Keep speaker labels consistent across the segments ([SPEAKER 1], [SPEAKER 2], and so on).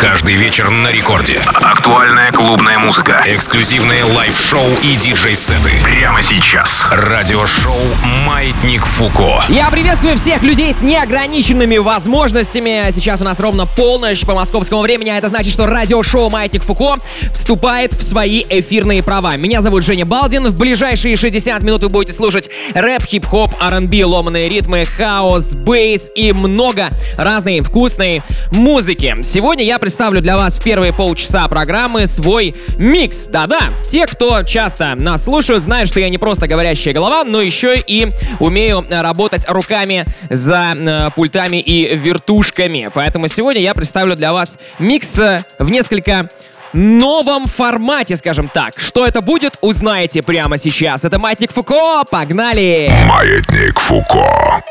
[SPEAKER 1] Каждый вечер на рекорде. Актуальная клубная музыка. Эксклюзивные лайв-шоу и диджей-сеты. Прямо сейчас. Радиошоу «Маятник Фуко».
[SPEAKER 2] Я приветствую всех людей с неограниченными возможностями. Сейчас у нас ровно полночь по московскому времени, а это значит, что радиошоу «Маятник Фуко» вступает в свои эфирные права. Меня зовут Женя Балдин. В ближайшие 60 минут вы будете слушать рэп, хип-хоп, R&B, ломанные ритмы, хаос, бейс и много разной вкусной музыки. Сегодня я представлю для вас в первые полчаса программы свой микс. Да-да, те, кто часто нас слушают, знают, что я не просто говорящая голова, но еще и умею э, работать руками за э, пультами и вертушками. Поэтому сегодня я представлю для вас микс э, в несколько новом формате, скажем так. Что это будет, узнаете прямо сейчас. Это Маятник Фуко, погнали!
[SPEAKER 1] Маятник Фуко.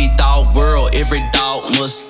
[SPEAKER 3] He thought world, every dog must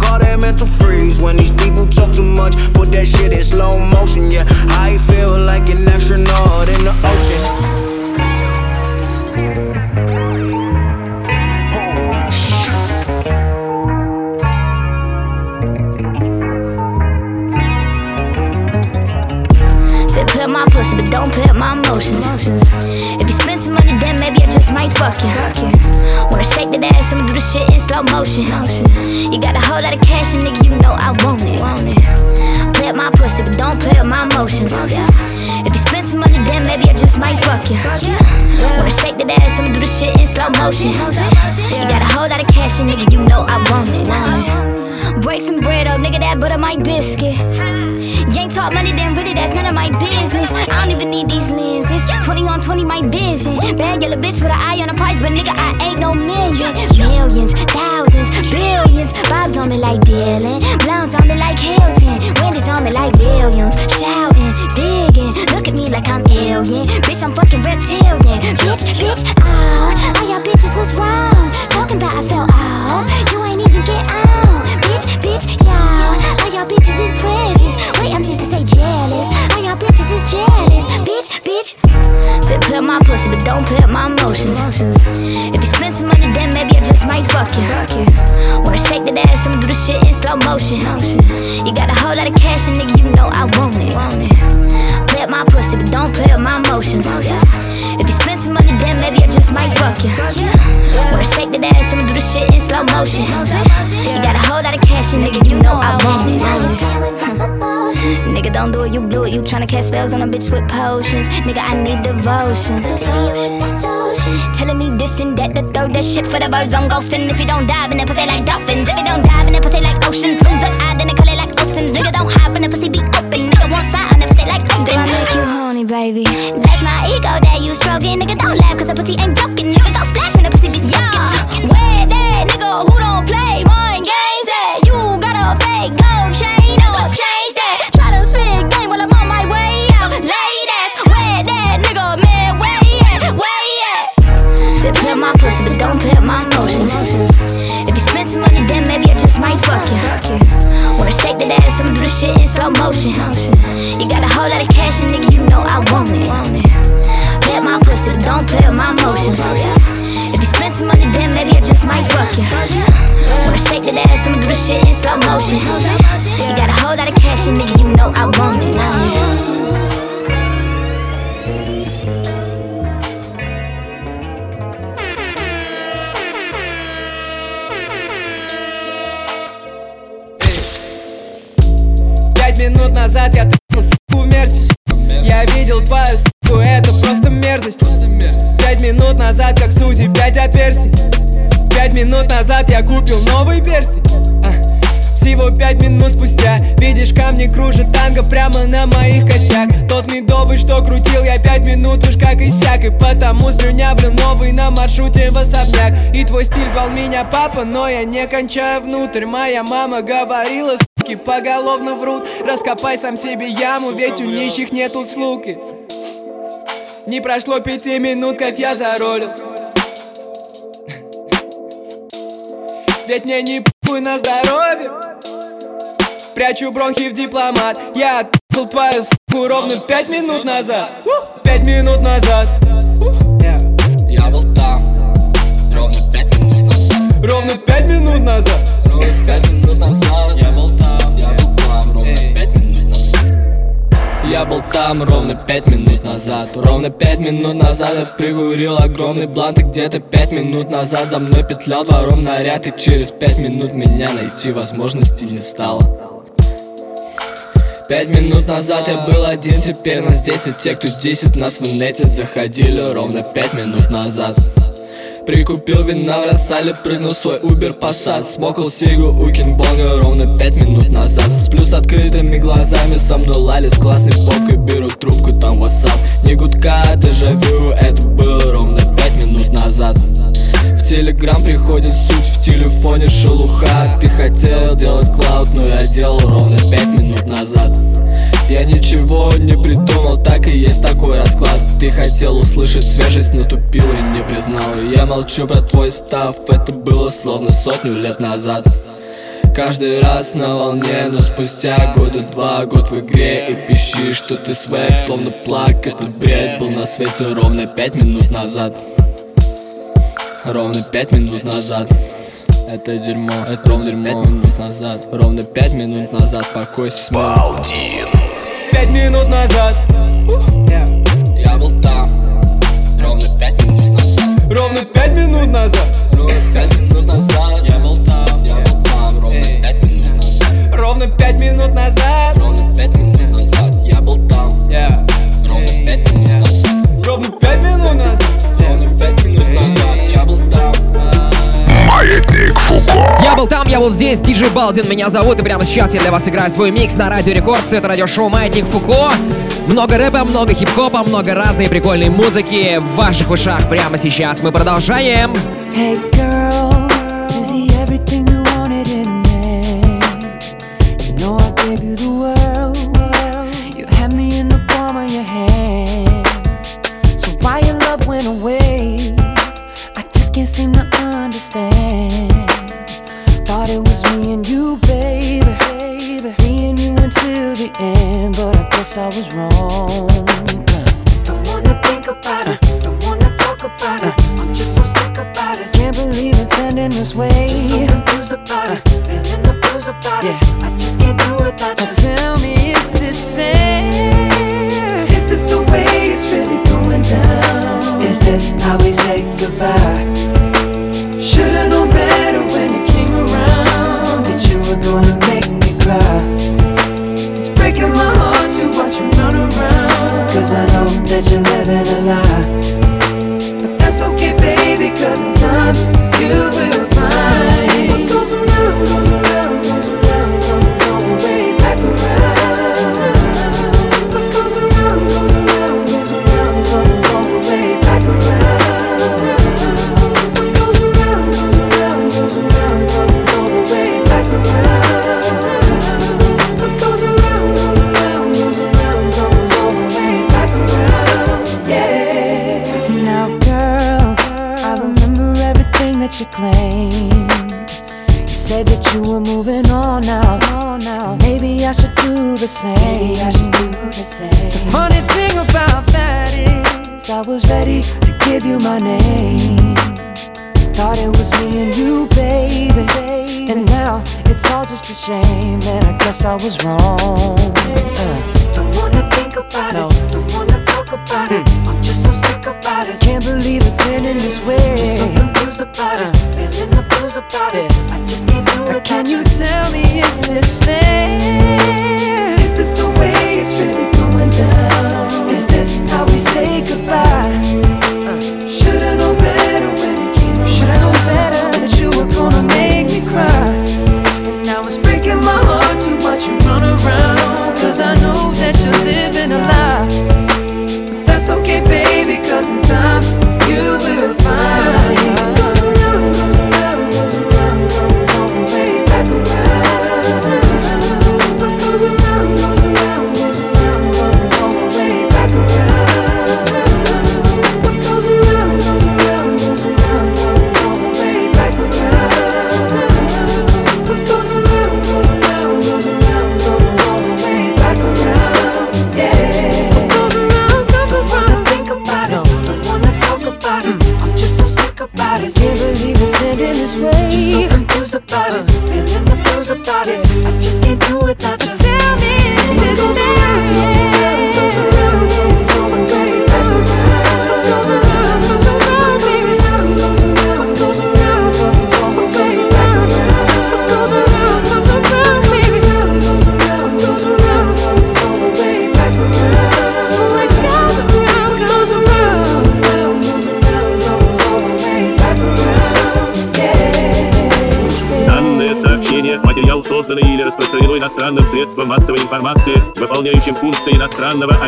[SPEAKER 4] call that mental freeze. When these people talk too much, put that shit in slow motion. Yeah, I feel like an astronaut in the ocean.
[SPEAKER 5] Say play my pussy, but don't play with my emotions. If you spend some money, then maybe I just might fuck you. Wanna shake that ass, I'ma do the shit in slow motion. You got a whole lot of cash, and nigga, you know I want it. Play with my pussy, but don't play with my emotions. If you spend some money, then maybe I just might fuck you. Wanna shake that ass, I'ma do the shit in slow motion. You got a whole lot of cash, and nigga, you know I want it. Break some bread up, nigga, that butter my biscuit talk money, then really that's none of my business. I don't even need these lenses. 20 on 20, my vision. Bad yellow bitch with an eye on the prize, but nigga, I ain't no million. Millions, thousands, billions. Bob's on me like Dylan. Blondes on me like Hilton. Wendy's on me like billions. Shouting, digging. Look at me like I'm alien. Bitch, I'm fucking reptilian. Bitch, bitch, ah. All y'all bitches was wrong. Talking about I fell off. You ain't even get out bitch, bitch, yeah. All y'all bitches is precious. Wait, I mean to say jealous. All y'all bitches is jealous. Bitch, bitch. Said play my pussy, but don't play up my emotions. If you spend some money, then maybe I just might fuck you. Wanna shake that ass, I'ma do the shit in slow motion. You got a whole lot of cash, and nigga, you know I want it. Play with my pussy, but don't play with my emotions. If you spend some money, then maybe I just might fuck you. Wanna shake that ass, I'ma do the shit in slow motion. You got a whole lot of cash, and nigga, you know I want it. Nigga, don't do it, you blew it. You tryna cast spells on a bitch with potions. Nigga, I need devotion. Telling me this and that, the third, that shit for the birds on ghosting. If you don't dive in that pussy like dolphins, if you don't dive in that pussy like oceans, swings that eye, then they call it like oceans. Nigga, don't hide when the pussy be horny, baby. That's my ego that you stroking. Nigga, don't laugh, cause the pussy ain't joking. Nigga, go splash when the pussy be soaking. Where that nigga who don't play mind games at? You got a fake gold chain, I'ma change that. Try to spit game while I'm on my way out. Ladies, where that nigga, man, where he at? Where he at? Say play my pussy, but don't play my emotions. If you spend some money, then maybe I just might fuck you. Wanna shake that ass, I'ma do the shit in slow motion. You got a whole lot of emotions. If you spend some money, then maybe I just might fuck you. Wanna shake that ass, I'ma do the shit in slow motion. You got a whole lot of cash, and nigga, you know I want it.
[SPEAKER 6] Пять отверстий Пять минут назад я купил новый перстень. А, Всего пять минут спустя Видишь, камни кружат танго прямо на моих костях. Тот медовый, что крутил я пять минут уж как иссяк. И потому слюнявлю новый на маршруте в особняк. И твой стиль звал меня папа, но я не кончаю внутрь. Моя мама говорила, суки поголовно врут. Раскопай сам себе яму, ведь у нищих нет услуг И Не прошло пяти минут, как я заролил Ведь мне не похуй на здоровье. Прячу бронхи в дипломат. Я отпил твою суку ровно пять минут назад. Пять минут назад.
[SPEAKER 4] Я был там. Ровно пять минут назад.
[SPEAKER 6] Ровно пять минут назад.
[SPEAKER 4] Ровно пять минут назад. Я был там, Я был там ровно пять минут назад.
[SPEAKER 6] Ровно пять минут назад я прикурил огромный блант И где-то пять минут назад за мной петлял двором наряд И через пять минут меня найти возможности не стало. Пять минут назад я был один, теперь нас десять. Те, кто десять нас в инете заходили ровно пять минут назад Прикупил вина в рассале, прыгнул свой Uber Passat. Смокал сигу у Кингбонга ровно пять минут назад. С открытыми глазами, со мной лали с классной попкой Беру трубку, там WhatsApp. Не гудка, а дежавю, это было ровно пять минут назад. В Телеграм приходит суть, в телефоне шелуха. Ты хотел делать клауд, но я делал ровно пять минут назад я ничего не придумал, так и есть такой расклад. Ты хотел услышать свежесть, но тупил и не признал. Я молчу про твой став, это было словно сотню лет назад. Каждый раз на волне, но спустя года два Год в игре. И пищишь, что ты свек Словно плак, этот бред был на свете ровно пять минут назад. Ровно пять минут назад. Это дерьмо, это ровно пять минут назад. Ровно пять минут назад, покойся смело Пять минут назад.
[SPEAKER 4] Я был там. Ровно пять минут назад.
[SPEAKER 6] Ровно пять минут назад.
[SPEAKER 4] Ровно пять минут назад. Я был там, я был там. Ровно пять минут назад.
[SPEAKER 6] Ровно пять минут назад.
[SPEAKER 4] Ровно пять минут Я был там, я был
[SPEAKER 2] здесь, диджей Балдин меня зовут, и прямо сейчас я для вас играю свой микс на Радио Рекорд. Все это радиошоу Маятник Фуко. Много рэпа, много хип-хопа, много разной прикольной музыки в ваших ушах прямо сейчас. Мы продолжаем.
[SPEAKER 7] Why your love went away?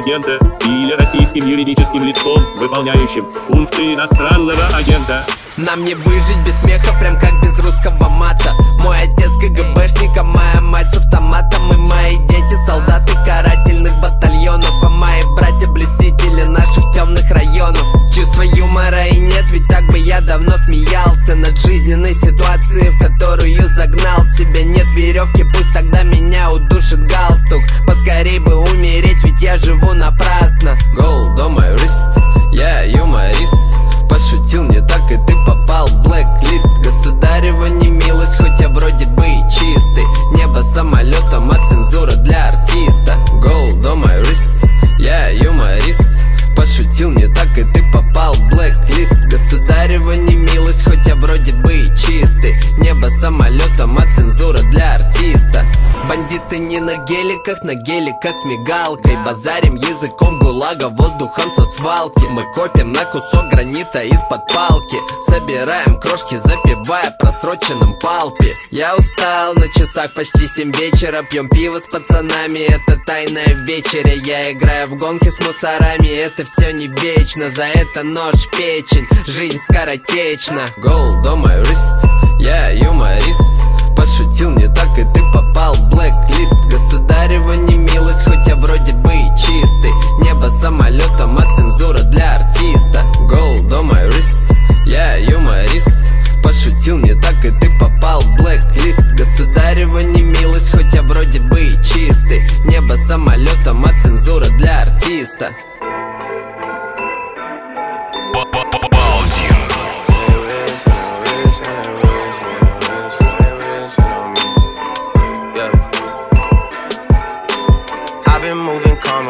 [SPEAKER 8] агента или российским юридическим лицом, выполняющим функции иностранного агента.
[SPEAKER 9] Нам не выжить без смеха, прям как без русского мата Мой отец КГБшник, а моя мать шариках, на геле, с мигалкой. Базарим языком гулага, воздухом со свалки. Мы копим на кусок гранита из-под палки. Собираем крошки, запивая просроченным палпи Я устал, на часах почти 7 вечера. Пьем пиво с пацанами, это тайная вечеря. Я играю в гонки с мусорами, это все не вечно. За это нож печень, жизнь скоротечна. Гол дома, я юморист пошутил не так и ты попал в блэк-лист. Государева не милость, хоть я вроде бы и чистый. Небо самолетом, а цензура для артиста. Gold on my wrist, я юморист. Пошутил не так и ты попал в блэк-лист. Государева не милость, хоть я вроде бы и чистый. Небо самолетом, а цензура для артиста.
[SPEAKER 10] Папа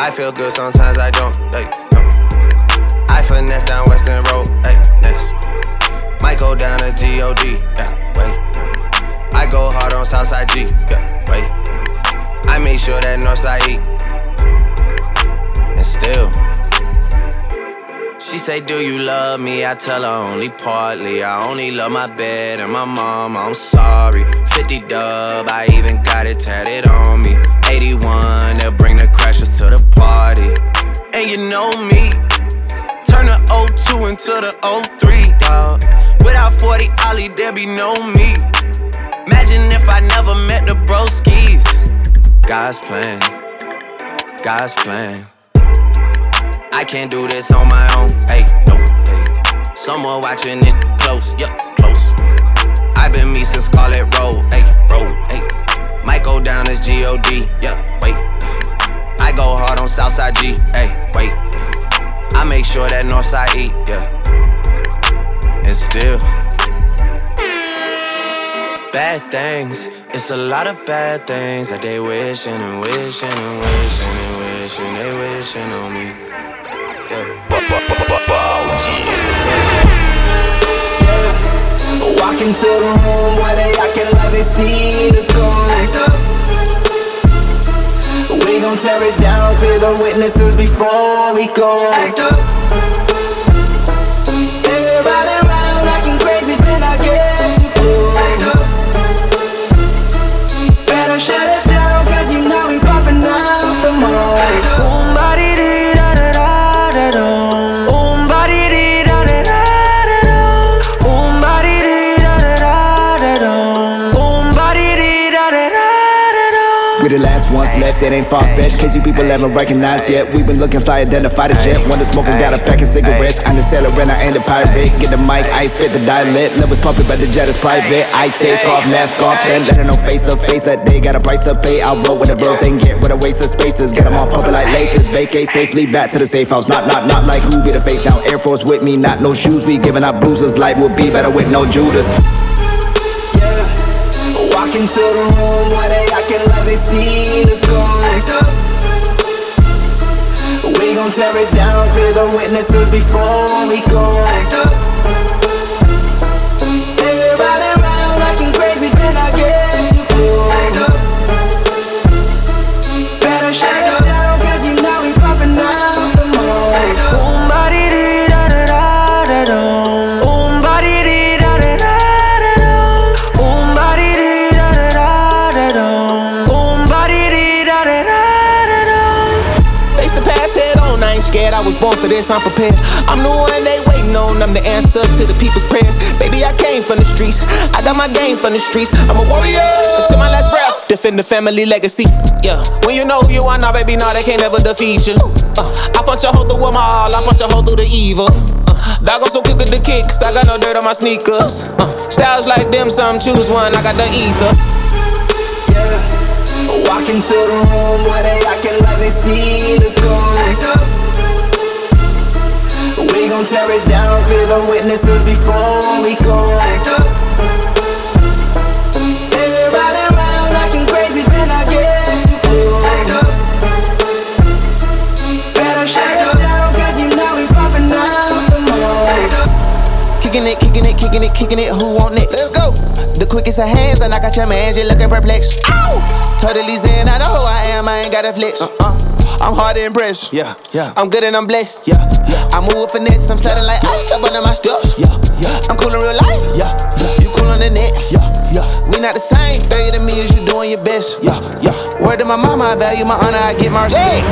[SPEAKER 11] I feel good sometimes I don't. Hey, no. I finesse down Weston Road. Hey. Might go down to God. Yeah, wait. I go hard on Southside G. Yeah, wait. I make sure that Northside eat. And still. She say, Do you love me? I tell her only partly. I only love my bed and my mom. I'm sorry. 50 dub, I even got it tatted on me. 81, they'll bring the crashers to the party. And you know me. Turn the 02 into the 03, dog. Without 40 Oli, there be no me. Imagine if I never met the broskies. God's plan, God's plan. I can't do this on my own. Hey, nope. Hey. Someone watching it close. Yup, close. I've been me since Scarlett Road. Hey, road. Hey. Might go down as God. yeah, wait. I go hard on Southside G. Hey, wait. I make sure that Northside E, Yeah. And still. Bad things. It's a lot of bad things that they wishing and wishing and wishing and wishing they wishing on me.
[SPEAKER 4] Oh, Walk into the room where they acting like they see the ghost. We gon' tear it down, clear the witnesses before we go. Act up. It
[SPEAKER 12] ain't far fetched. Case you people haven't recognized yet. We've been looking fly, identify the jet. The smoker got a pack of cigarettes. I'm the seller and I ain't the pirate. Get the mic, I spit the dialect. Levels pumping, but the jet is private. I take off, mask off, then let her know face up, face that they got a price to pay. I roll with the bros, and get with a waste of spaces. Get them all pumping like Lakers. Vacate safely back to the safe house. Not, not, not like who be the face now. Air Force with me, not no shoes. We giving out bruises. Life would be better with no Judas.
[SPEAKER 4] Yeah, walk into the room where they acting like they see the ghost. We gon' tear it down, clear the witnesses before we go. Everybody
[SPEAKER 13] born for this, I'm prepared. I'm the one they waiting on, I'm the answer to the people's prayers. Baby, I came from the streets, I got my game from the streets. I'm a warrior until my last breath. Defend the family legacy. Yeah, when you know who you are now, baby, now they can't never defeat you. Uh, I punch a hole through them all, I punch a hole through the evil. Uh, dog so quick with the kicks, I got no dirt on my sneakers. Uh, styles like them, some choose one, I got the ether.
[SPEAKER 4] Walk into the room where they acting like they see the ghost. Gon' tear it down, clear the witnesses before we go. Everybody around acting crazy, but I get too close. Better shut it down, cause you know we popping out the most.
[SPEAKER 13] Kicking it, kicking it, kicking it, kicking it. Who want next? Let's go. The quickest of hands, and I got your man, you looking perplexed. Ow! Totally zen, I know who I am, I ain't got a flex. Uh-uh. I'm hard to impress. Yeah, yeah. I'm good and I'm blessed. Yeah, yeah. I move with finesse, I'm sliding like ice up under my steps. Yeah, yeah. I'm cool in real life. Yeah, yeah. You cool on the net. Yeah, yeah. We not the same. Failure to me is you doing your best. Yeah, yeah. Word to my mama, I value my honor, I get my respect.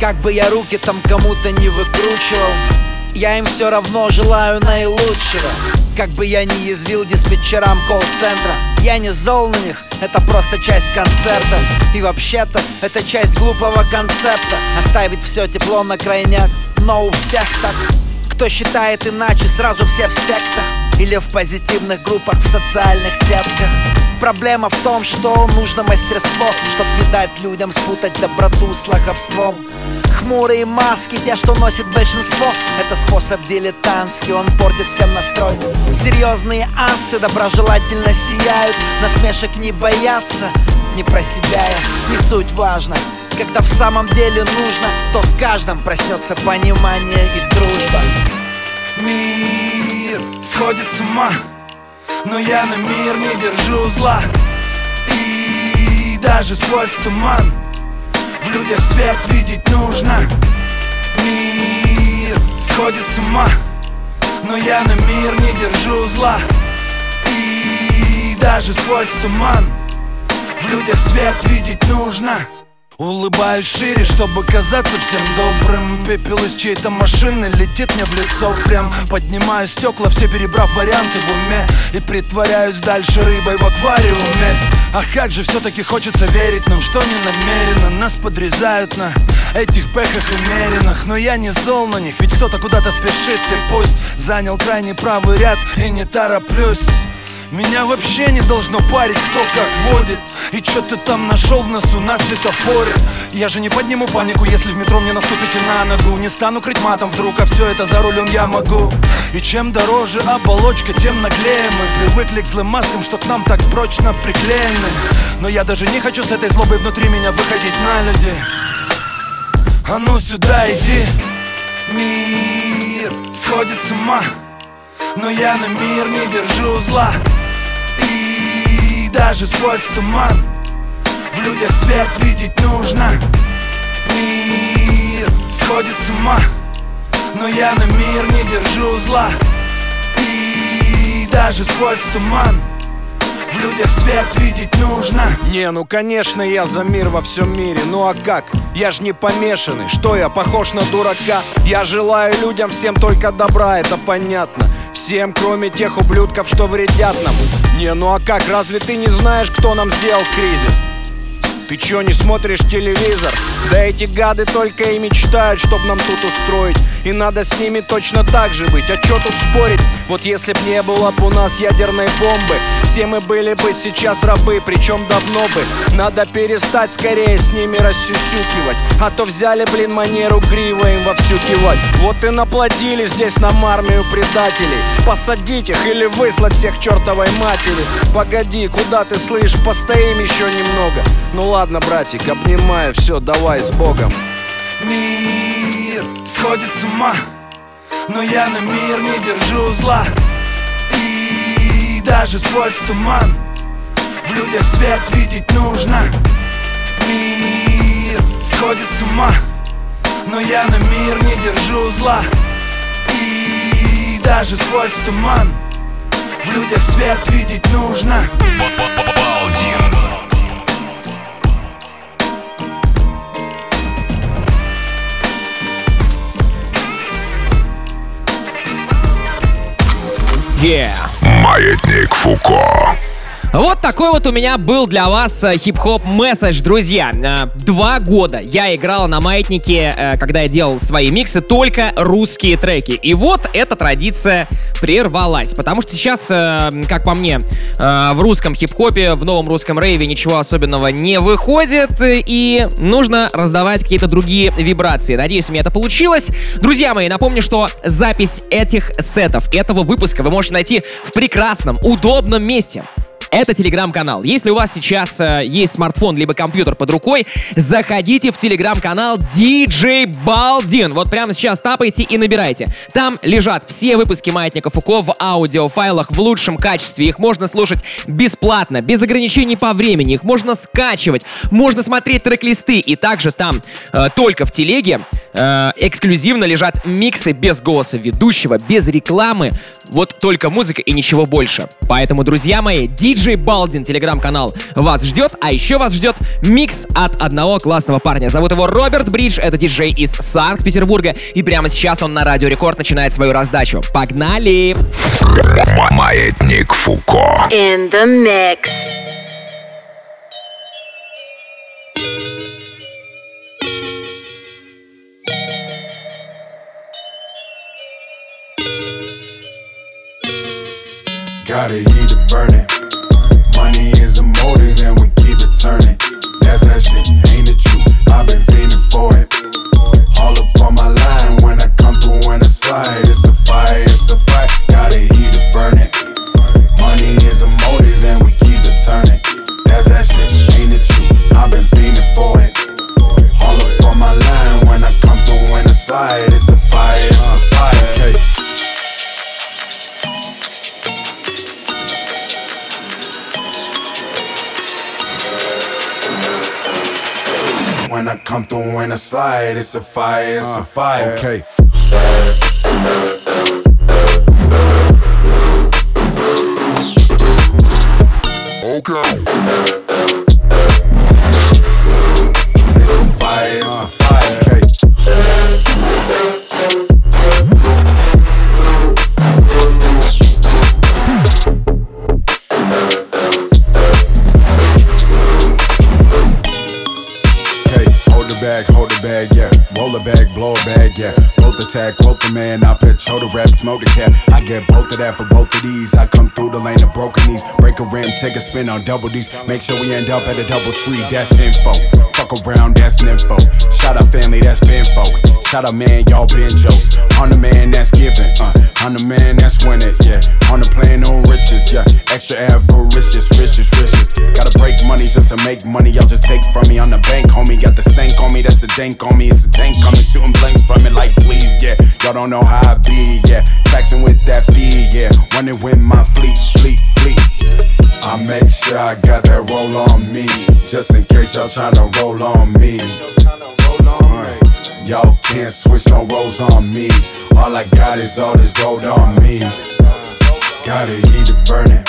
[SPEAKER 14] Как бы я руки там кому-то не выкладывал накручивал Я им все равно желаю наилучшего. Как бы я ни язвил диспетчерам колл-центра Я не зол на них, это просто часть концерта. И вообще-то это часть глупого концепта. Оставить все тепло на крайняк. Но у всех так. Кто считает иначе, сразу все в сектах. Или в позитивных группах в социальных сетках Проблема в том, что нужно мастерство Чтоб не дать людям спутать доброту с лоховством. Хмурые маски, те, что носит большинство Это способ дилетантский, он портит всем настрой. Серьезные асы доброжелательно сияют Насмешек не боятся, не про себя я. Не суть важно, когда в самом деле нужно То в каждом проснется понимание и дружба.
[SPEAKER 15] Мир сходит с ума но я на мир не держу зла. И даже сквозь туман В людях свет видеть нужно. Мир сходит с ума. Но я на мир не держу зла. И даже сквозь туман В людях свет видеть нужно Улыбаюсь шире, чтобы казаться всем добрым. Пепел из чьей-то машины летит мне в лицо. Прям Поднимаю стекла, все перебрав варианты в уме. И притворяюсь дальше рыбой в аквариуме. Ах, как же все-таки хочется верить нам, что не намеренно. Нас подрезают на этих пехах и меринах. Но я не зол на них, ведь кто-то куда-то спешит. И пусть занял крайний правый ряд и не тороплюсь меня вообще не должно парить, кто как водит. И чё ты там нашел в носу на светофоре? Я же не подниму панику, если в метро мне наступите на ногу. Не стану крыть матом вдруг, а все это за рулем я могу. И чем дороже оболочка, тем наглее Мы привыкли к злым маскам, что к нам так прочно приклеены. Но я даже не хочу с этой злобой внутри меня выходить на люди. А ну сюда иди. Мир сходит с ума. Но я на мир не держу зла даже сквозь туман. В людях свет видеть нужно. Мир сходит с ума. Но я на мир не держу зла. И даже сквозь туман. В людях свет видеть нужно.
[SPEAKER 16] Не, ну конечно я за мир во всем мире. Ну а как? Я ж не помешанный. Что я, похож на дурака? Я желаю людям всем только добра, это понятно Всем, кроме тех ублюдков, что вредят нам Не, ну а как, разве ты не знаешь, кто нам сделал кризис? Ты чё, не смотришь телевизор? Да эти гады только и мечтают, чтоб нам тут устроить И надо с ними точно так же быть А чё тут спорить? Вот если б не было б у нас ядерной бомбы Все мы были бы сейчас рабы, причем давно бы. Надо перестать скорее с ними рассюсюкивать А то взяли, блин, манеру грива им вовсю кивать. Вот и наплодили здесь нам армию предателей. Посадить их или выслать всех чертовой матери? Погоди, куда ты слышь, постоим еще немного? Ну ладно, братик, обнимаю, все, давай с Богом
[SPEAKER 15] Мир сходит с ума Но я на мир не держу зла. И даже сквозь туман В людях свет видеть нужно. Мир сходит с ума Но я на мир не держу зла. И даже сквозь туман В людях свет видеть нужно.
[SPEAKER 10] Маятник Фуко.
[SPEAKER 2] Вот такой вот у меня был для вас э, хип-хоп месседж, друзья. Э, Два года я играл на маятнике, э, когда я делал свои миксы, только русские треки. И вот эта традиция прервалась, потому что сейчас, как по мне, в русском хип-хопе, в новом русском рейве ничего особенного не выходит, и нужно раздавать какие-то другие вибрации. Надеюсь, у меня это получилось. Друзья мои, напомню, что запись этих сетов, этого выпуска вы можете найти в прекрасном, удобном месте. Это телеграм-канал. Если у вас сейчас э, есть смартфон либо компьютер под рукой, заходите в телеграм-канал DJ Балдин. Вот прямо сейчас тапайте и набирайте. Там лежат все выпуски Маятника Фуко в аудиофайлах в лучшем качестве. Их можно слушать бесплатно, без ограничений по времени. Их можно скачивать, можно смотреть трек-листы. И также там, э, только в телеге, э, эксклюзивно лежат миксы без голоса ведущего, без рекламы. Вот только музыка и ничего больше. Поэтому, друзья мои, DJ Балдин, телеграм-канал, вас ждет. А еще вас ждет микс от одного классного парня. Зовут его Роберт Бридж, это диджей из Санкт-Петербурга. И прямо сейчас он на Радио Рекорд начинает свою раздачу. Погнали!
[SPEAKER 10] Маятник Фуко.
[SPEAKER 17] In the mix.
[SPEAKER 18] Gotta heat it burning. Money is a motive and we keep it turning. That's that shit, ain't it true? I've been fiending for it. All up on my line when I come through in I slide. It's a fire, it's a fight. Gotta heat it burning. Money is a motive and we keep it turning. That's that shit, ain't it true? I've been When I come through in a slide, it's a fire, it's a uh, fire. Okay. Okay. Bag, hold the bag, yeah. Roll the bag, blow a bag, yeah. Both attack, quote the man, I hold the rap, smoke the cat. I get both of that for both of these. I come through the lane of broken knees, break a rim, take a spin on double D's. Make sure we end up at a double tree, that's info. Fuck around, that's info. Shout out family, that's been folk. Shout out man, y'all been jokes. On the man that's giving, uh. On the man that's winning, yeah. On the plane, no riches, yeah. Extra avaricious, riches, riches. Gotta break money just to make money. Y'all just take from me on the bank, homie. Got the stank on me, that's a dank on me. It's a tank coming, shooting blanks from it like please, yeah. Y'all don't know how I be, yeah. Taxing with that fee, yeah. Running with my fleet, fleet, fleet. I make sure I got that roll on me, just in case y'all tryna roll on me. Y'all can't switch no rolls on me. All I got is all this gold on me. Gotta heat it burning.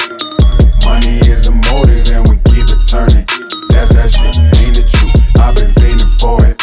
[SPEAKER 18] Money is a motive and we keep it turning. That's that shit, ain't it true? I've been fiending for it.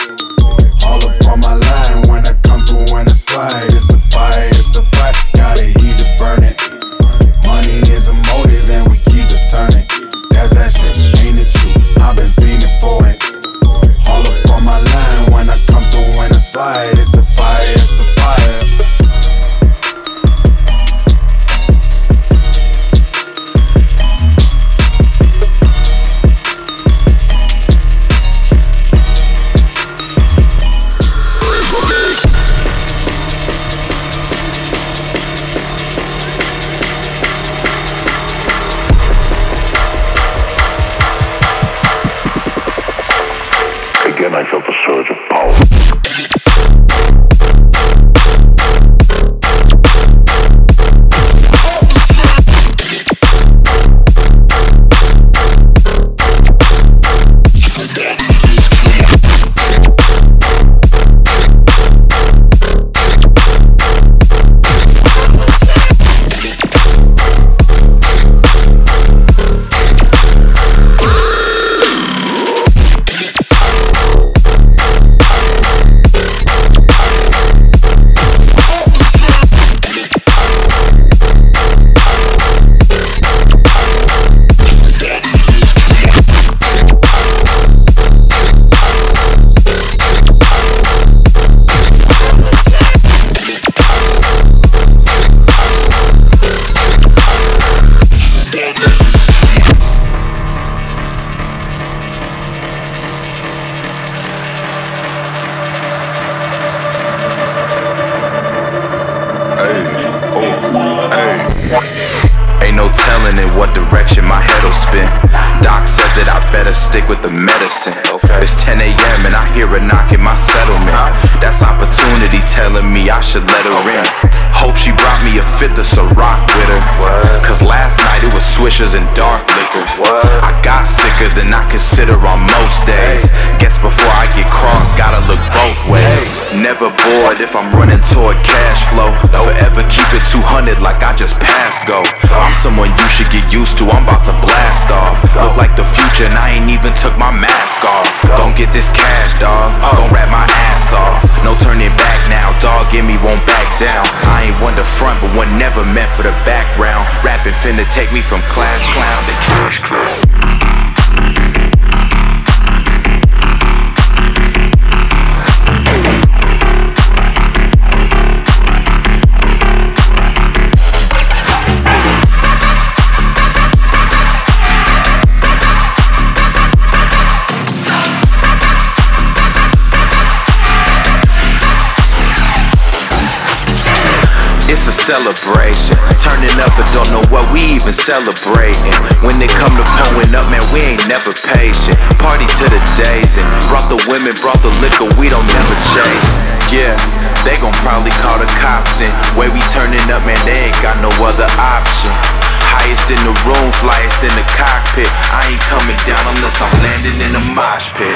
[SPEAKER 18] And
[SPEAKER 19] dark Never bored if I'm running toward cash flow. Forever keep it 200 like I just passed go. I'm someone you should get used to, I'm about to blast off. Look like the future and I ain't even took my mask off. Gon' get this cash, dog. Gon' rap my ass off. No turning back now, dog. Give me won't back down. I ain't one to front, but one never meant for the background. Rapping finna take me from class clown to cash clown. Celebration. Turning up but don't know what we even celebrating. When they come to pulling up, man, we ain't never patient. Party to the days and brought the women, brought the liquor, we don't never chase. Yeah, they gon' probably call the cops in. Way we turning up, man, they ain't got no other option. Highest in the room, flyest in the cockpit. I ain't coming down unless I'm landing in a mosh pit.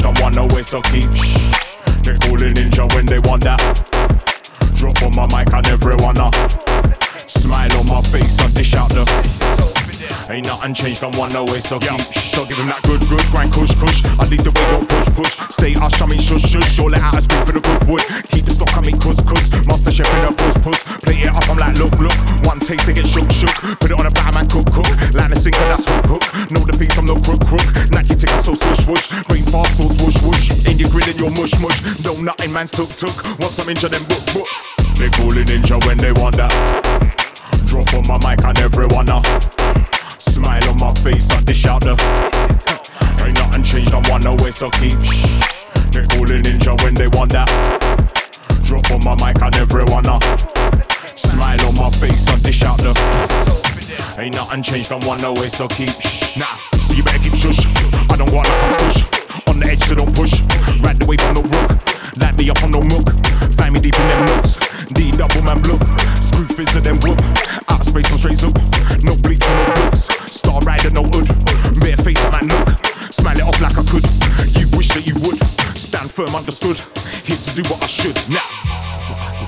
[SPEAKER 20] Changed, I'm one away, so keep shh. They calling ninja when they want that. Drop on my mic and everyone now. Smile on my face at the shouter. Ain't nothing changed, I'm one away, so yeah. keep shh. So give him that good, good, grind, kush, kush. I lead the way, don't push, push. Stay hush, I mean shush, shush. Show let out a speak for the good wood. Keep the stock, I mean cuss, cuss. Master chef in a puss, puss. Play it up, I'm like, look, look. One taste, they get shook, shook. Put it on a batter, man, cook, cook. Line a sinker, that's hook, hook. Know the face, I'm no crook, crook. Nike tick, I'm so swoosh, whoosh. Brain fast, pulls, whoosh, whoosh. In your grid and your mush, mush. No nothing, man's took, took. Want some inja, then book, book. They calling ninja when they want that. Drop on my mic and everyone now. Smile on my face at the shouter. Ain't nothing changed, I'm one away, so keep shh. They calling ninja when they want that. Drop on my mic and everyone now. Smile on my face at the shouter. Ain't nothing changed, I'm one away, so keep shh. Nah, so you better keep shush. I don't want to come stush. On the edge, so don't push. Right the way from the rook. Light me up on no milk. Find me deep in them nooks. D double man block. Screw fizz and then whoop. Out of space, I'm straight up. No bleach and no books. Star rider, no hood. Bare face, I'm at nook. Smile it off like I could. You wish that you would. Stand firm, understood. Here to do what I should. Now.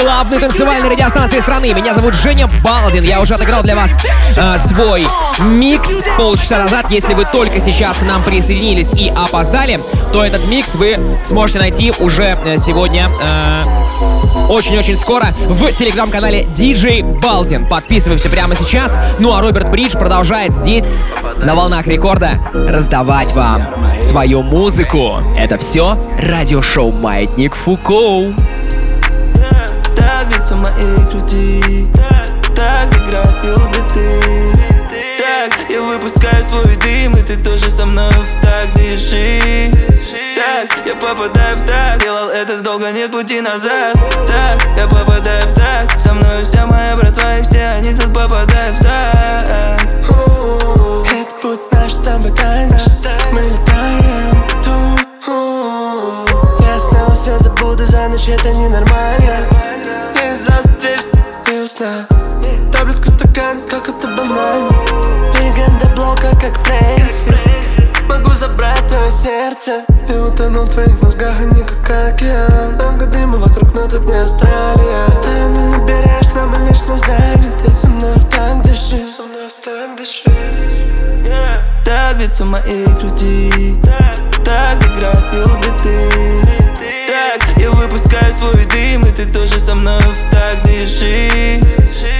[SPEAKER 2] Главной танцевальной радиостанции страны. Меня зовут Женя Балдин. Я уже отыграл для вас э, свой микс полчаса назад. Если вы только сейчас к нам присоединились и опоздали, то этот микс вы сможете найти уже э, сегодня э, очень-очень скоро в телеграм-канале DJ Балдин. Подписываемся прямо сейчас. Ну а Роберт Бридж продолжает здесь на волнах рекорда раздавать вам свою музыку. Это все радиошоу Маятник Фуко.
[SPEAKER 21] Бьются мои груди Так играют биты Так я выпускаю свой дым И ты тоже со мной в так дыши. Так я попадаю в так Делал это долго, нет пути назад. Так я попадаю в так Со мной вся моя братва И все они тут попадают в так.
[SPEAKER 22] Это путь наш с тобой тайна Мы летаем тут. Я снова все забуду за ночь, это ненормально ты сна Таблетка стакан, как это банально. Легенда блока, как Фрэнсис. Могу забрать твое сердце И утонул в твоих мозгах, а не как океан. Много дыма вокруг, но тут не Австралия. Постоянно не берешь, но мы вечно заняты. Со мной в так дыши, со мной в так дыши.
[SPEAKER 21] Так бьются мои груди. Так играют биты. Так я выпускаю свой дым И ты тоже со мной в так дыши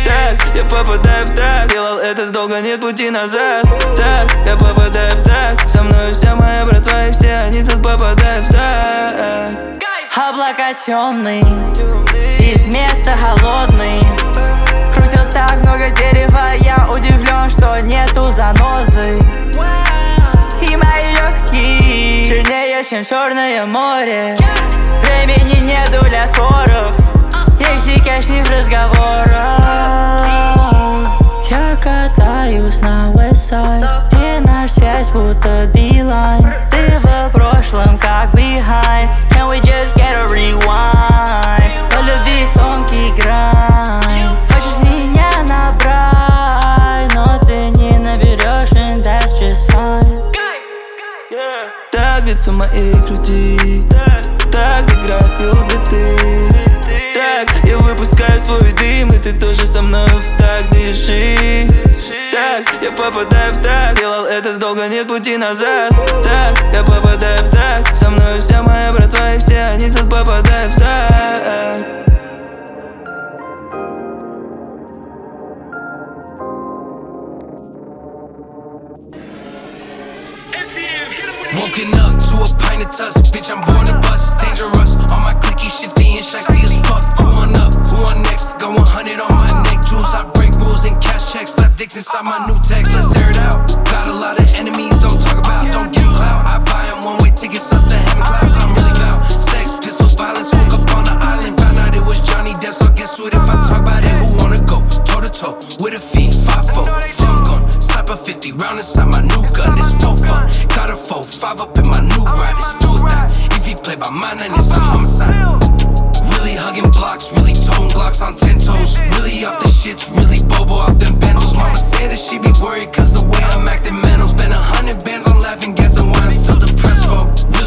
[SPEAKER 21] Так я попадаю в так. Делал это долго, нет пути назад. Так я попадаю в так. Со мной вся моя братва И все они тут попадают в так.
[SPEAKER 23] Облака темные Из места холодный. Крутят так много дерева Я удивлен, что нету занозы. И мои легкие Чернее, чем черное море. Времени нету для споров Есть секешних разговоров Я катаюсь на Westside Где наш связь будто Билайн Ты в прошлом как behind. Can we just get a rewind? По любви тонкий грань. Хочешь меня набрать Но ты не наберешь and that's just fine.
[SPEAKER 21] Так бьются мои груди? Так играют биты Так. Я выпускаю свой дым И ты тоже со мной в так. Дыши. Так. Я попадаю в так. Делал это долго, нет пути назад. Так. Я попадаю в так. Со мной вся моя братва И все они тут попадают в так
[SPEAKER 24] Up to a pint of tuss, bitch, I'm born to bust. Dangerous, all my clicky shifty and shifty as fuck. Who on up, who on next? Got 100 on my neck, jewels. I break rules and cash checks. Slap dicks inside my new text, let's air it out. Got a lot of enemies, don't talk about, don't give clout. I buy buy 'em one way tickets up to heaven clouds. I'm really about sex, pistol violence. Woke up on the island, found out it was Johnny Depp, so guess what? If I talk about it, who wanna go toe to toe with a feet? Five four, I'm gone. Slap a 50 round inside my new gun, it's four, five up in my new ride, it's do die. If he play by mine, then it's a homicide. Really hugging blocks, really tone glocks on ten toes. Really off the shits, really bobo off them benzos. Mama said that she be worried cause the way I'm acting mental. Spend a hundred bands on laughing, why I'm still.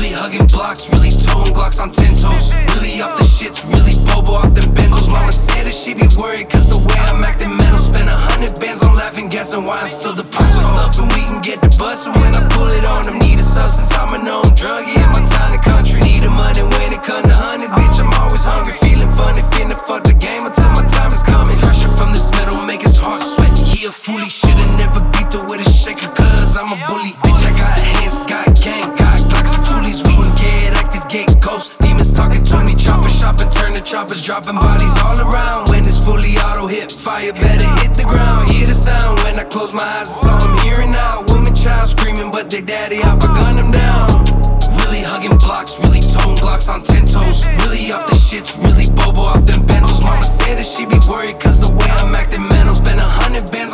[SPEAKER 24] Really hugging blocks, really tone glocks on ten toes. Really off the shits, really bobo off them benzos. Mama said that she be worried cause the way I'm acting mental. Spend a hundred bands on laughing, guessing why I'm still depressed for. Stumping, we can get the bus, and when I pull it on them, need a substance. I'm a known druggie in my town and country. Need the money when it comes to hundreds, bitch. I'm always hungry, feeling funny, finna fuck the game until my time is coming. Pressure from this metal make his heart sweat. He a foolie, shoulda never beat her with a shaker, cause I'm a bully. Bitch, I got hands, got gang, got ghosts, demons talking to me. Chopper shopping, turn the choppers, dropping bodies all around. When it's fully auto hit, fire better hit the ground. Hear the sound when I close my eyes, it's all I'm hearing now. Women, child screaming, but they daddy, I gun them down. Really hugging blocks, really tone blocks on ten toes. Really off the shits, really bobo off them benzos. Mama said that she be worried cause the way I'm acting mental. Spend a hundred bands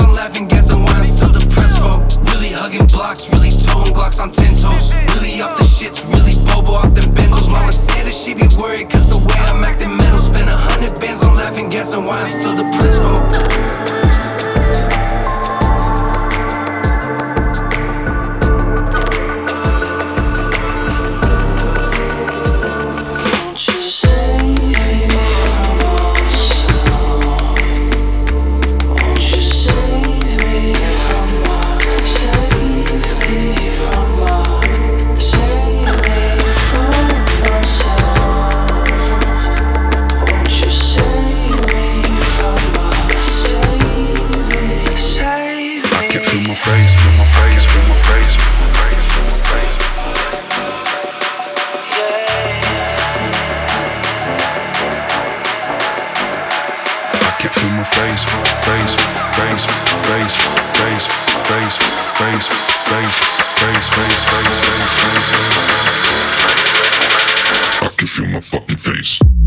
[SPEAKER 24] hugging blocks, really tone glocks on ten toes. Really off the shits, really bobo off them benzos. Mama said that she be worried cause the way I'm acting mental. Spend a hundred bands on laughing, guessing why I'm still depressed for.
[SPEAKER 25] I can feel my fucking face.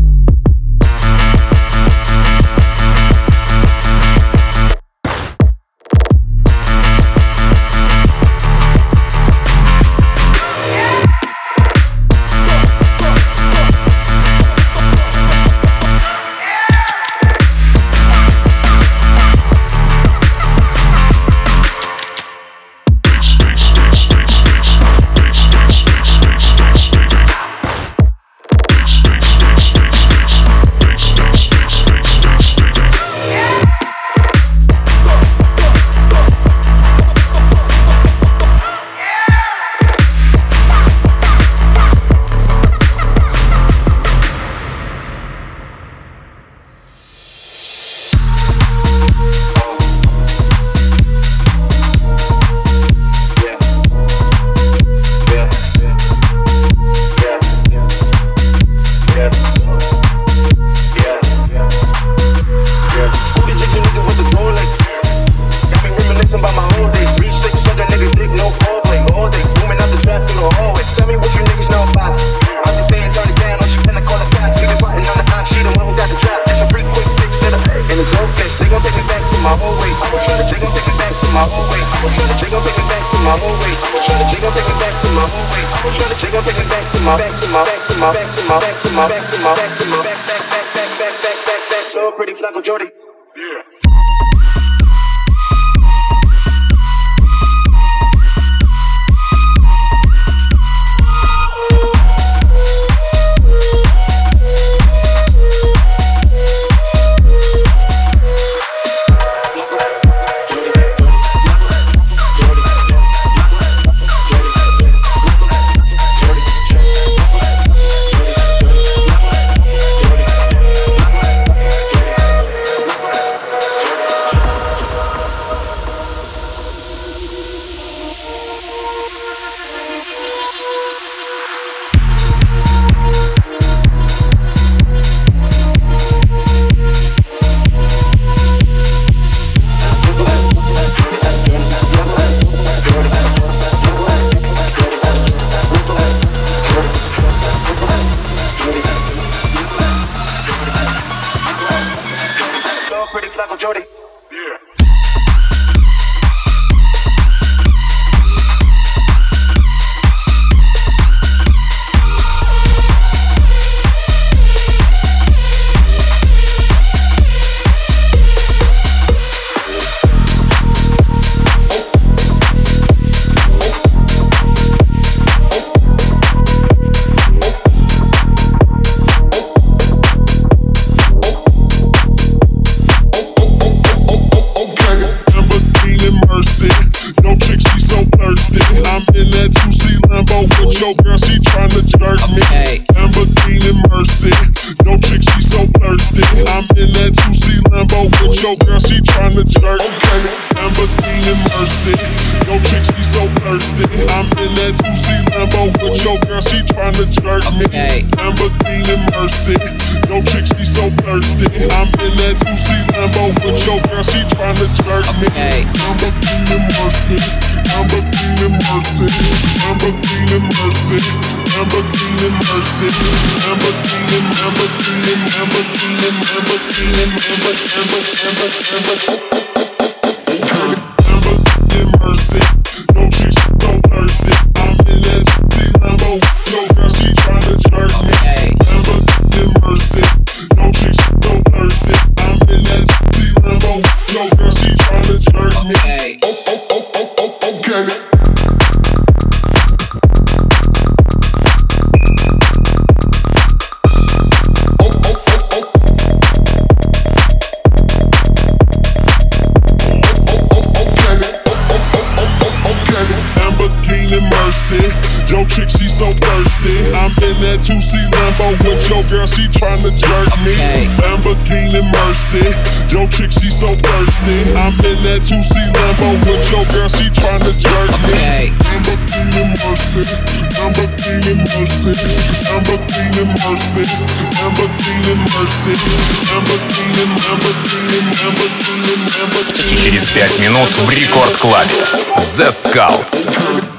[SPEAKER 10] Минут в Рекорд Клабе. The Skulls.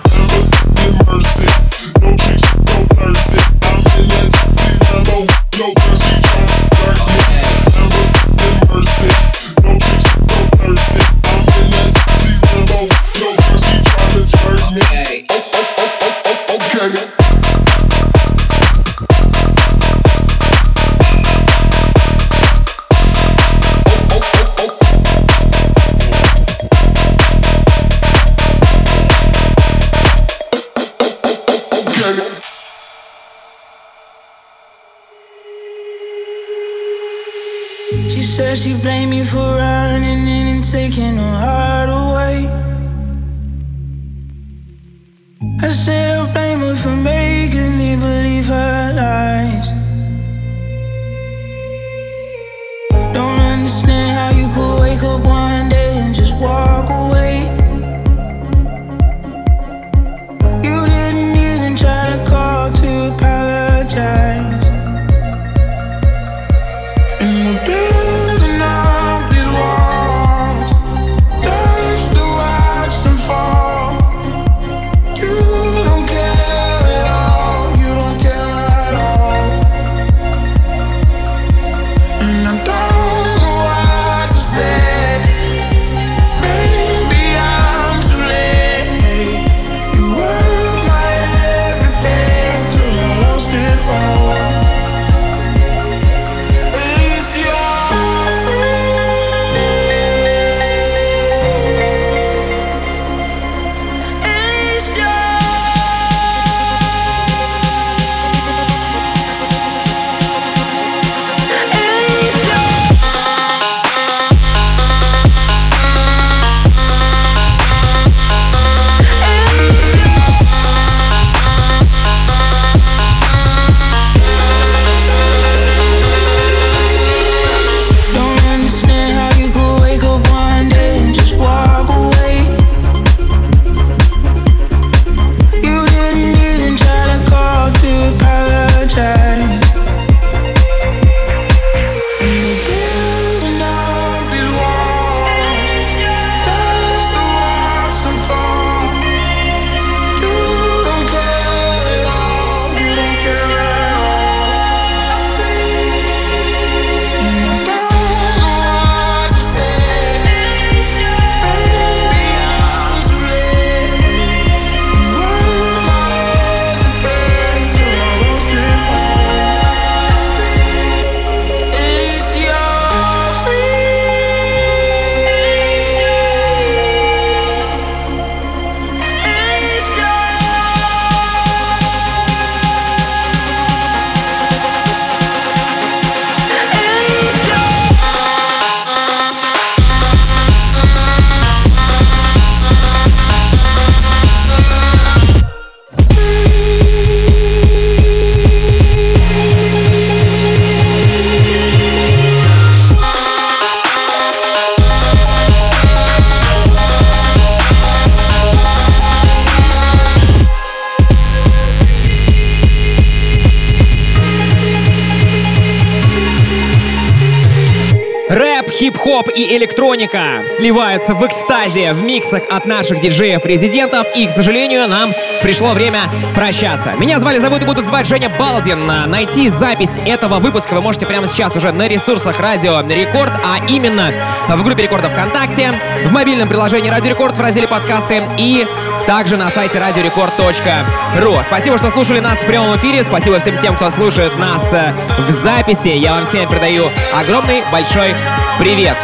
[SPEAKER 2] Электроника сливаются в экстазе в миксах от наших диджеев-резидентов. И, к сожалению, нам пришло время прощаться. Меня звали, зовут и будут звать Женя Балдин. Найти запись этого выпуска вы можете прямо сейчас уже на ресурсах Радио Рекорд, а именно в группе Рекорда ВКонтакте, в мобильном приложении Радио Рекорд в разделе подкасты и также на сайте радиорекорд.ру. Спасибо, что слушали нас в прямом эфире. Спасибо всем тем, кто слушает нас э, в записи. Я вам всем передаю огромный большой привет.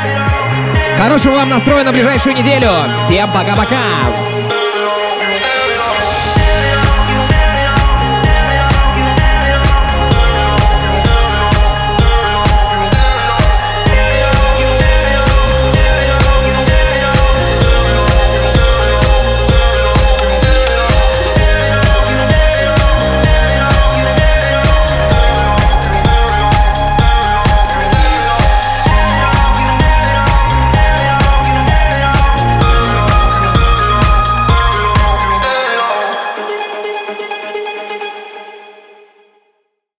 [SPEAKER 2] Хорошего вам настроя на ближайшую неделю. Всем пока-пока.